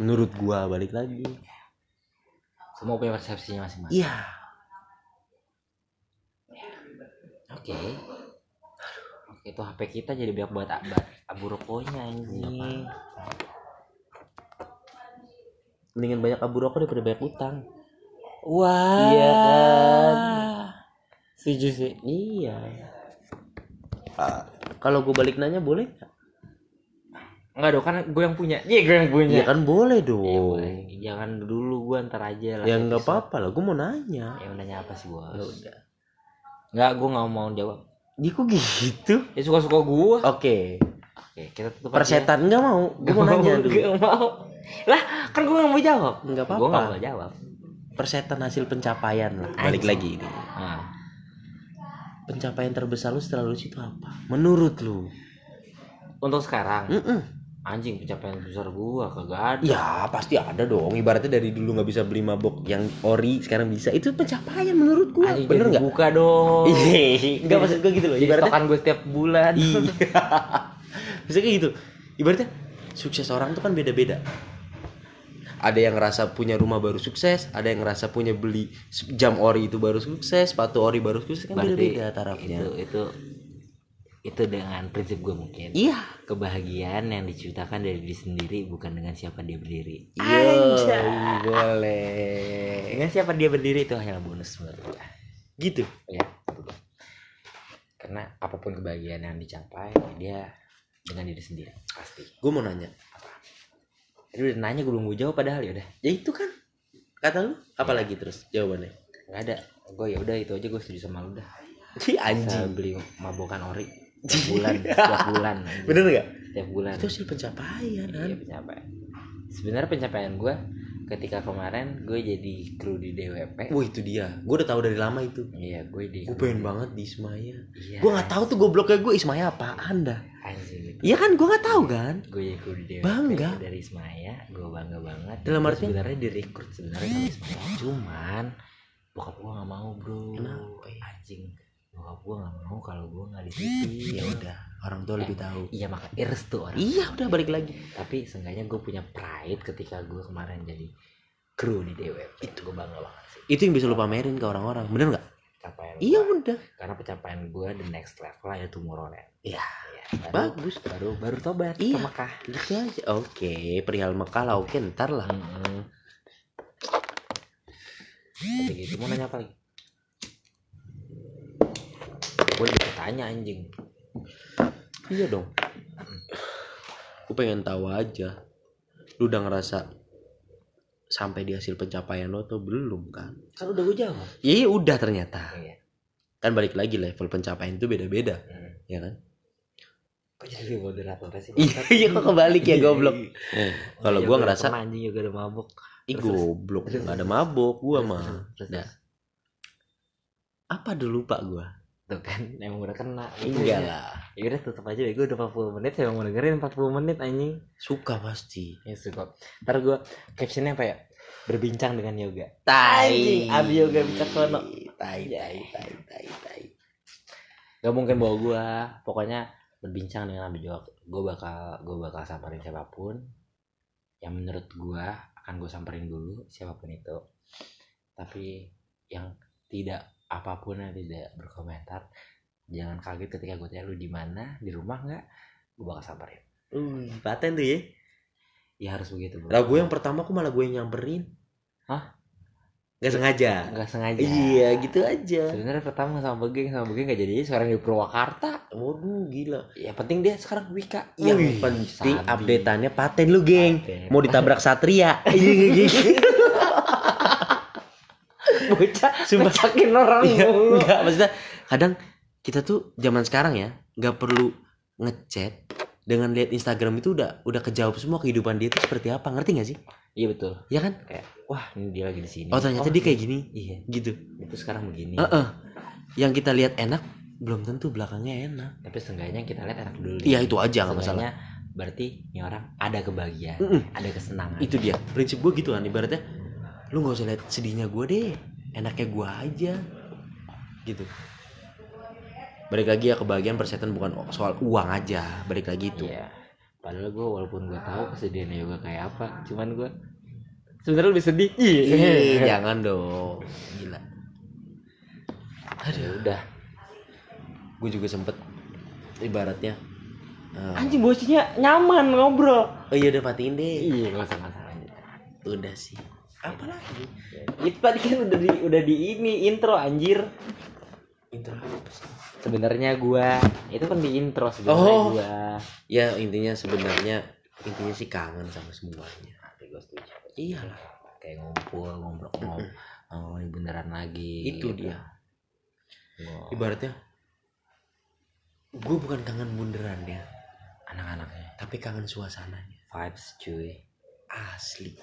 menurut gua balik lagi. Semua punya persepsinya masing-masing. Iya. Oke. Oke itu HP kita jadi banyak buat buat abu rokoknya anjing. Mendingan banyak abu rokok daripada banyak utang. Wah. Iya kan? setuju sih. Iya. Kalau gue balik nanya boleh nggak? Enggak dong, kan gue yang punya. Iya, gue yang punya. Iya kan boleh Iya, dong boleh. Jangan dulu gue ntar aja lah. ya nggak apa-apa lah gue mau nanya Ya nanya apa sih bos? ya udah Enggak, gue nggak mau jawab. ya kok gitu Ya suka-suka gue. oke Oke, kita tutup persetan nggak mau gue mau nanya dulu Gak mau. Lah, kan gue nggak mau jawab. nggak Gue nggak apa-apa mau jawab. persetan hasil pencapaian lah balik lagi ini Nah, pencapaian terbesar lu setelah lulus itu apa menurut lu untuk sekarang, Mm-mm. Anjing pencapaian besar gue kagak ada. ya pasti ada dong ibaratnya dari dulu nggak bisa beli mabok yang ori sekarang bisa itu pencapaian menurut gua Anjing bener nggak Buka dong. Iya, nggak maksud gua gitu loh. Ibaratnya stokan gue setiap bulan. iya. Bisa kayak gitu. Ibaratnya sukses orang tuh kan beda-beda. Ada yang ngerasa punya rumah baru sukses, ada yang ngerasa punya beli jam ori itu baru sukses, sepatu ori baru sukses kan beda-beda tarafnya. itu itu itu dengan prinsip gue mungkin. Iya. kebahagiaan yang diciptakan dari diri sendiri bukan dengan siapa dia berdiri. Iya, boleh. Dengan siapa dia berdiri itu hanya bonus menurut gue. Gitu. Ya. Karena apa pun kebahagiaan yang dicapai dia dengan diri sendiri pasti. Gue mau nanya. Tadi udah nanya gue belum gue jawab padahal ya udah. Ya itu kan. Kata lu apa lagi terus jawabannya? Gak ada. Gue ya udah itu aja gue setuju sama lu dah. Bisa anjing. beli mabokan ori setiap bulan, setiap bulan. Bener nggak? Setiap bulan. Itu hasil pencapaian Iya kan. pencapaian. Sebenarnya pencapaian gue ketika kemarin gue jadi kru di DWP. Wah itu dia. Gue udah tahu dari lama itu. Iya gue di. Gue pengen banget di Ismaya. Iya. Gue nggak tahu tuh gobloknya gue Ismaya apaan dah. Anjing. Iya kan gue nggak tahu kan. Gue jadi kru di DWP Bangga. dari Ismaya. Gue bangga banget. Dalam artian? sebenarnya direkrut sebenarnya sama Ismaya. Cuman bokap gue nggak mau bro. Kenapa ya? Anjing. Bokap gue nggak mau kalau gue nggak di TV. Ya udah. Orang tua lebih tahu. Iya maka iris tuh orang. Iya udah balik lagi. Tapi seenggaknya gue punya pride ketika gue kemarin jadi kru di DWP. Itu gue bangga banget sih. Itu yang bisa lu pamerin ke orang-orang. Bener nggak? Pencapaian Iya gua. udah. karena pencapaian gue the next level ya Tomorrowland Iya. ya, baru, Bagus. baru baru tobat Iya. ke Mekah Gitu aja. Oke. Perihal Mekah lah. Oke ntar lah. Mm-mm. Tapi gitu mau nanya apa lagi gue lebih bertanya anjing Iya dong. Gue pengen tahu aja. Lu udah ngerasa sampai di hasil pencapaian lo atau belum kan? kan udah gue jawab Iya udah ternyata. iya kan balik lagi level pencapaian itu beda-beda Hmm. ya kan Kok jadi moderator sih? iya iya kok kebalik ya goblok kalau Iya, gua udah ngerasa anjing juga udah mabuk. ih goblok nggak ada mabok gua Terus, mah terus. apa dulu pak gua Tuh kan emang udah kena. enggak lah Ya udah tutup aja gue udah 40 menit saya mau dengerin 40 menit anjing. suka pasti Ya suka. Ntar gue captionnya apa ya? Berbincang dengan yoga. tai Abi Yoga Wicaksono. tai tai tai tai tai Gak mungkin bawa gue. Pokoknya berbincang dengan Abi Yoga. Gue bakal gue bakal samperin siapa pun yang menurut gue akan gue samperin dulu siapa pun itu. Tapi yang tidak apa pun yang tidak berkomentar jangan kaget ketika gue tanya lu di mana? Di rumah nggak? Gue bakal samperin. Hmm, paten tuh ya. Ya harus begitu bro. Lah gue yang pertama kok malah gue yang nyamperin. Hah? nggak sengaja? Nggak sengaja. Iya gitu aja. Sebenarnya pertama sama Begeng sama Begeng gak jadi sekarang di Purwakarta. Waduh gila. Ya penting dia sekarang Wika. Yang Wih, penting sabi. updateannya paten lu geng. Paten. mau ditabrak satria. Iya bocah Sumpah. ngecakin orang Iya, mulu. enggak maksudnya kadang kita tuh zaman sekarang ya nggak perlu ngechat dengan lihat Instagram itu udah udah kejawab semua kehidupan dia itu seperti apa. Ngerti gak sih? Iya betul. Ya kan? Kayak wah ini dia lagi di sini. Oh ternyata dia kayak gini. Iya. Gitu. Itu sekarang begini. Heeh. yang kita lihat enak belum tentu belakangnya enak. Tapi seenggaknya kita lihat enak dulu iya itu aja nggak masalah. Berarti ini orang ada kebahagiaan Mm-mm. ada kesenangan. Itu dia. Prinsip gue gitu kan ibaratnya lu nggak usah lihat sedihnya gue deh enaknya gue aja gitu balik lagi ya kebahagiaan persetan bukan soal uang aja balik lagi itu Iya. Padahal gue walaupun gue tahu kesedihannya yoga kayak apa, cuman gue sebenarnya lebih sedih. Ih, jangan dong gila Aduh, udah. gue juga sempet ibaratnya eh, Anjing bosnya nyaman ngobrol. oh iya udah matiin deh Iya, gak usah nggak usah. udah sih apa lagi Itu tadi kan udah di udah di ini intro anjir. intro apa sih? Sebenarnya gua itu kan di intro sebenarnya Oh. gua. ya intinya sebenarnya intinya sih kangen sama semuanya Tapi gua setuju. iyalah Kayak ngumpul, ngobrol, ngobrol, ngomongin beneran lagi. itu gitu. dia Gua- ibaratnya gue bukan kangen bunderan ya anak-anaknya tapi kangen suasananya vibes cuy. asli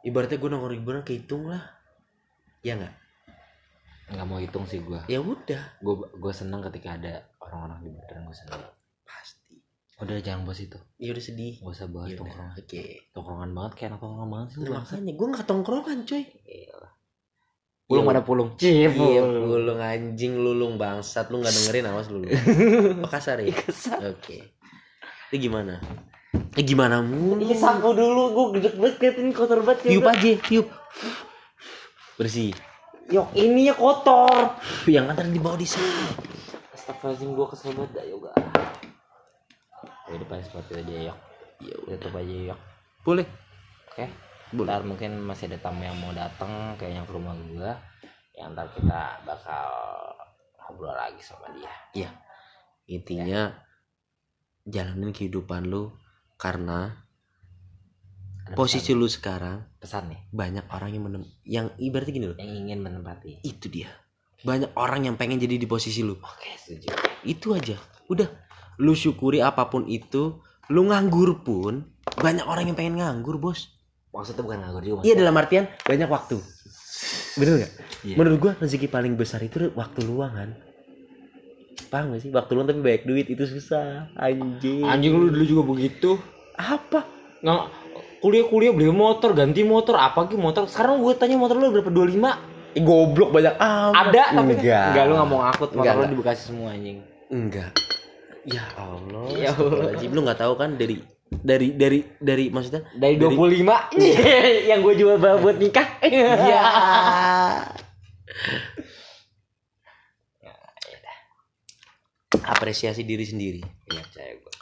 ibaratnya gue nongkrong di bunderan kehitung lah ya nggak Nggak mau hitung sih gua. ya udah Gue gue seneng ketika ada orang-orang di beneran gue seneng. pasti Udah jangan bahas itu. ya udah sedih Gak usah bahas ya tongkrongan. oke Tongkrongan banget kayak anak tongkrongan banget sih. Nah, makanya gue nggak tongkrongan coy Gila. Pulung Iya. mana pulung? Cih, Iya, lulung anjing lulung bangsat lu nggak dengerin awas lu. Oh kasar ya? Oke. Ini gimana? Eh gimana mulu? Ini sapu dulu, gue gede banget ini kotor banget. Tiup aja, tiup. Bersih. Yok, ini ya kotor. Yang kan tadi dibawa di sana. Astagfirullahaladzim, gue kesel banget dah yoga. Ya seperti itu aja yok. Ya udah tutup aja yok. Boleh. Oke. Boleh. Ntar mungkin masih ada tamu yang mau datang kayaknya ke rumah gua. Yang ntar kita bakal ngobrol lagi sama dia. Intinya jalanin kehidupan lu karena Ada posisi lu sekarang pesan, pesan nih banyak orang yang menem yang ibaratnya gini loh. yang ingin menempati. Itu dia. Banyak orang yang pengen jadi di posisi lu. Oke, setuju. Itu aja. Udah. Lu syukuri apa pun itu. Lu nganggur pun banyak orang yang pengen nganggur, Bos. Maksudnya bukan nganggur juga. Iya dalam artian banyak waktu. Bener nggak? Iya. Menurut gua rezeki paling besar itu waktu luang kan. Paham gak sih? Waktu luang tapi banyak duit itu susah. Anjing. Anjing lu dulu juga begitu. Apa? Nggak kuliah-kuliah beli motor, ganti motor, apa gitu motor. Sekarang gue tanya motor lu berapa 25? Eh, goblok banyak amat. Ada tapi kan- enggak. enggak lu nggak mau ngakut motor Enggak, lu enggak. di Bekasi semua anjing. Enggak. Ya Allah. Ya Allah. Lu nggak tahu kan dari dari dari dari maksudnya Dari 25 yang gue jual buat nikah. Iya. Apresiasi diri sendiri. Iya percaya gue.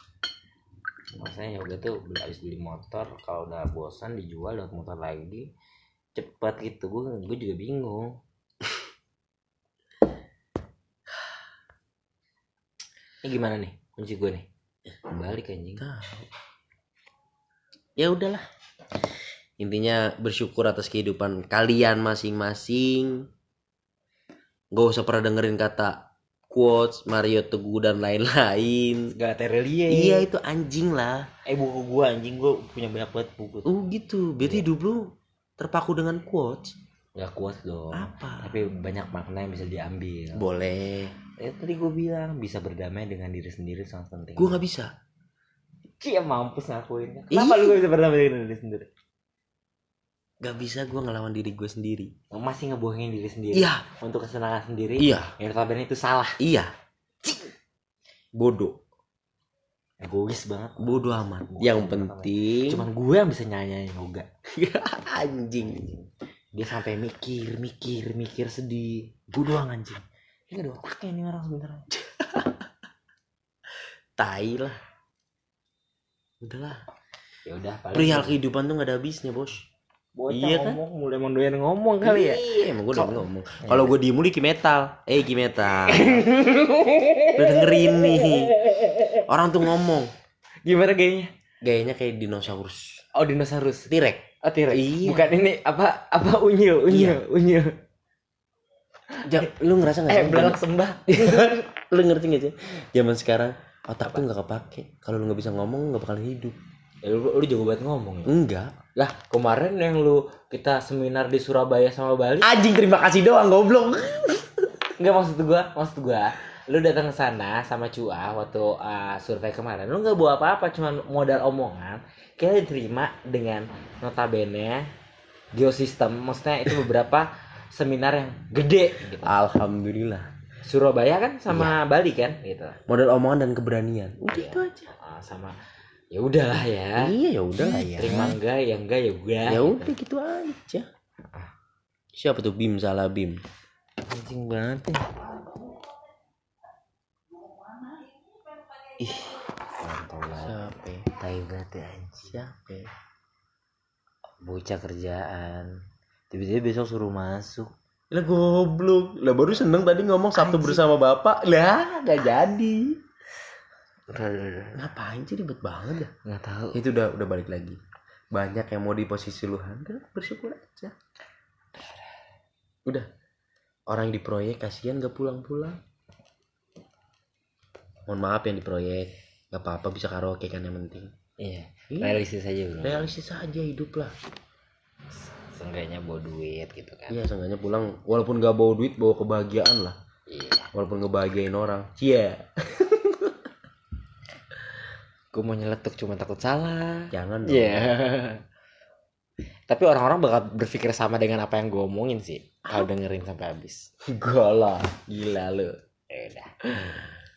Maksudnya ya udah tuh beli habis beli motor kalau udah bosan dijual dapat motor lagi cepet gitu gue gue juga bingung. Ini gimana nih kunci gue nih? Balik anjing. Ya udahlah. Intinya bersyukur atas kehidupan kalian masing-masing. Gak usah pernah dengerin kata quotes Mario Teguh dan lain-lain. Gak terelie. Iya itu anjing lah. Eh buku gua anjing gua punya banyak banget buku. Oh gitu. Berarti hidup lu terpaku dengan quotes. Gak kuat dong. Apa? Tapi banyak makna yang bisa diambil. Boleh. Ya tadi gue bilang bisa berdamai dengan diri sendiri sangat penting. Gue nggak bisa. Cia mampus ngakuinnya. Ih. Kenapa lu gak bisa berdamai dengan diri sendiri? Gak bisa gue ngelawan diri gue sendiri. Masih ngebohongin diri sendiri. Iya. Untuk kesenangan sendiri. Iya. Yang notabene itu salah. Iya. Bodoh. Egois banget. Bodoh amat. Bodoh Yang penting. Cuman gue yang bisa nyanyi yoga. anjing. Dia sampai mikir, mikir, mikir sedih. Gue doang anjing. Ini ada otaknya nih orang sebenernya. Tai lah. Udahlah. Ya udah. Perihal kehidupan tuh gak ada habisnya bos. Bocah Iya kan? ngomong, mulai emang doyan ngomong kali ya. Iya, emang gue udah Kalau- ngomong. Kalau gue diem lu di metal. Eh, Ki metal. lu dengerin nih. Orang tuh ngomong. Gimana gayanya? Gayanya kayak dinosaurus. Oh dinosaurus. Tirek. Oh T-Rex. Iya. Bukan ini apa apa unyil, unyil, unyil. Ja, lu ngerasa gak Eh sih? belalak sembah. lu ngerti gak sih? Zaman sekarang otak tuh gak kepake. Kalau lu gak bisa ngomong gak bakal hidup. Ya, lu, lu jago banget ngomong ya. Enggak. Lah kemarin yang lu kita seminar di Surabaya sama Bali. Anjing terima kasih doang goblok. Enggak maksud gua, maksud gua lu datang ke sana sama Cua waktu uh, survei kemarin lu nggak bawa apa-apa cuman modal omongan kita diterima dengan notabene geosistem maksudnya itu beberapa seminar yang gede gitu. Alhamdulillah. Surabaya kan sama Bali kan gitu Modal omongan dan keberanian. Udah Iya. itu aja. Ah, sama ya udahlah ya Iya ya udah lah ya. terima enggak ya enggak ya udah Ya udah gitu aja. Siapa tuh Bim salah Bim? anjing banget nih ih Siapa? ya? tai banget ya Siapa? ya? bocah kerjaan tiba-tiba besok suruh masuk Lah goblok. Lah baru seneng tadi ngomong Sabtu bersama Bapak. Lah gak jadi. Ngapain sih ribet banget dah. nggak tahu Itu udah udah balik lagi. Banyak yang mau di posisi lu Udah bersyukur aja. Udah. Orang yang di proyek kasihan gak pulang-pulang. Mohon maaf yang di proyek. Gak apa-apa bisa karaoke kan yang penting. iya Iya. realistis aja bro Realistis aja hidup lah. seenggaknya bawa duit gitu kan Iya, seenggaknya pulang walaupun gak bawa duit bawa kebahagiaan lah. iya Walaupun ngebahagiain orang. Cie. gue mau nyeletuk cuma takut salah Jangan dong. Iya. Tapi orang-orang bakal berpikir sama dengan apa yang gue omongin sih. Kalau dengerin sampai habis. Gak lah. Gila lu. Ya udah.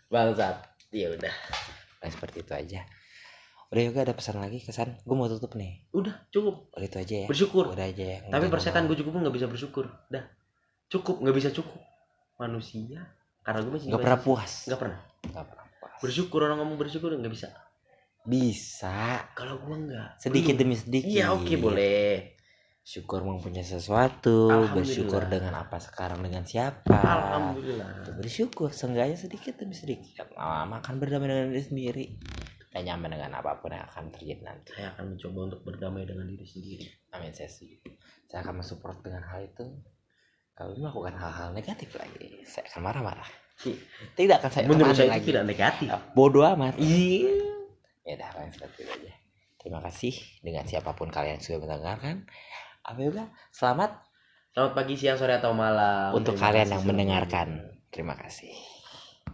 Bangsat. Ya udah. Nah, seperti itu aja. Udah juga ada pesan lagi kesan. Gue mau tutup nih. Udah cukup. Udah itu aja ya. Bersyukur. Udah aja ya. Tapi persetan gue cukup pun gak bisa bersyukur. Dah. Cukup nggak bisa cukup. Manusia. Karena gue masih nggak pernah puas. Nggak pernah. Nggak pernah puas. Bersyukur orang ngomong bersyukur nggak bisa. Bisa. Kalau gue nggak. Sedikit Belum. demi sedikit. Iya oke boleh. Syukur mempunyai sesuatu. Bersyukur dengan apa sekarang dengan siapa. Alhamdulillah. bersyukur seenggaknya sedikit demi sedikit lama akan berdamai dengan diri sendiri dan nyaman dengan apa pun yang akan terjadi nanti Saya akan mencoba untuk berdamai dengan diri sendiri. amin saya setuju saya akan mensupport dengan hal itu kalau melakukan hal-hal negatif lagi saya akan marah-marah tidak akan saya Menurut saya lagi itu tidak negatif. bodoh amat Iya. Ya udah paling seperti itu aja. Terima kasih dengan siapa pun kalian yang sudah mendengarkan. Apa juga selamat Selamat pagi, siang, sore atau malam. untuk Terima kalian yang mendengarkan. terima kasih